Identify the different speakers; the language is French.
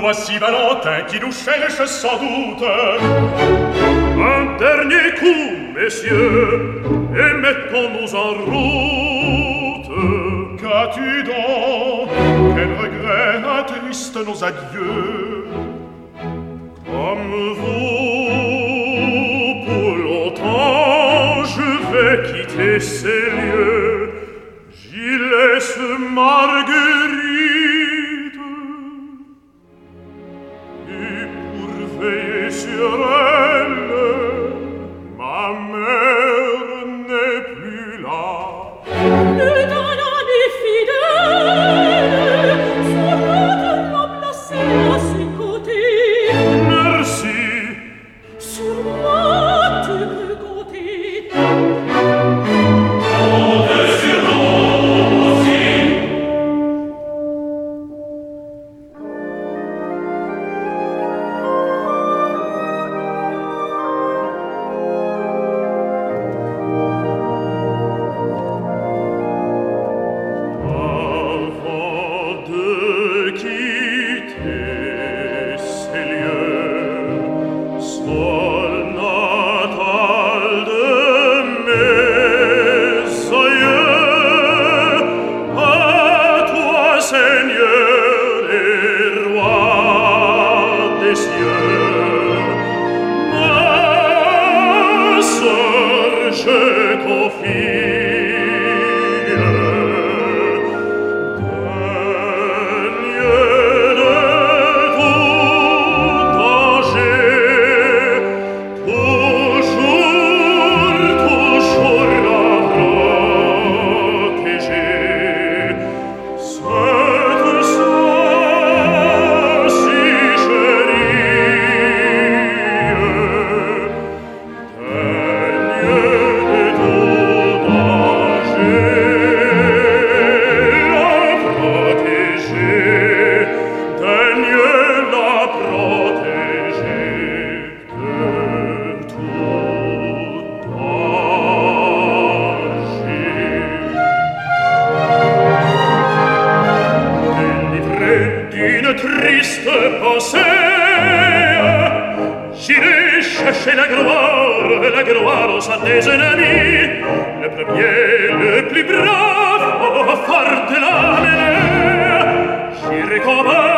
Speaker 1: Voici Valentin qui nous cherche sans doute. Un dernier coup, messieurs, et mettons-nous en route. Qu'as-tu donc? Quel regret attriste nos adieux Comme vous, pour longtemps, je vais quitter ces lieux. J'y laisse Marguerite.
Speaker 2: chez la
Speaker 1: gloire, la gloire s'attese l'ami, le premier, le plus brave, fort de la mêlée, j'y recommande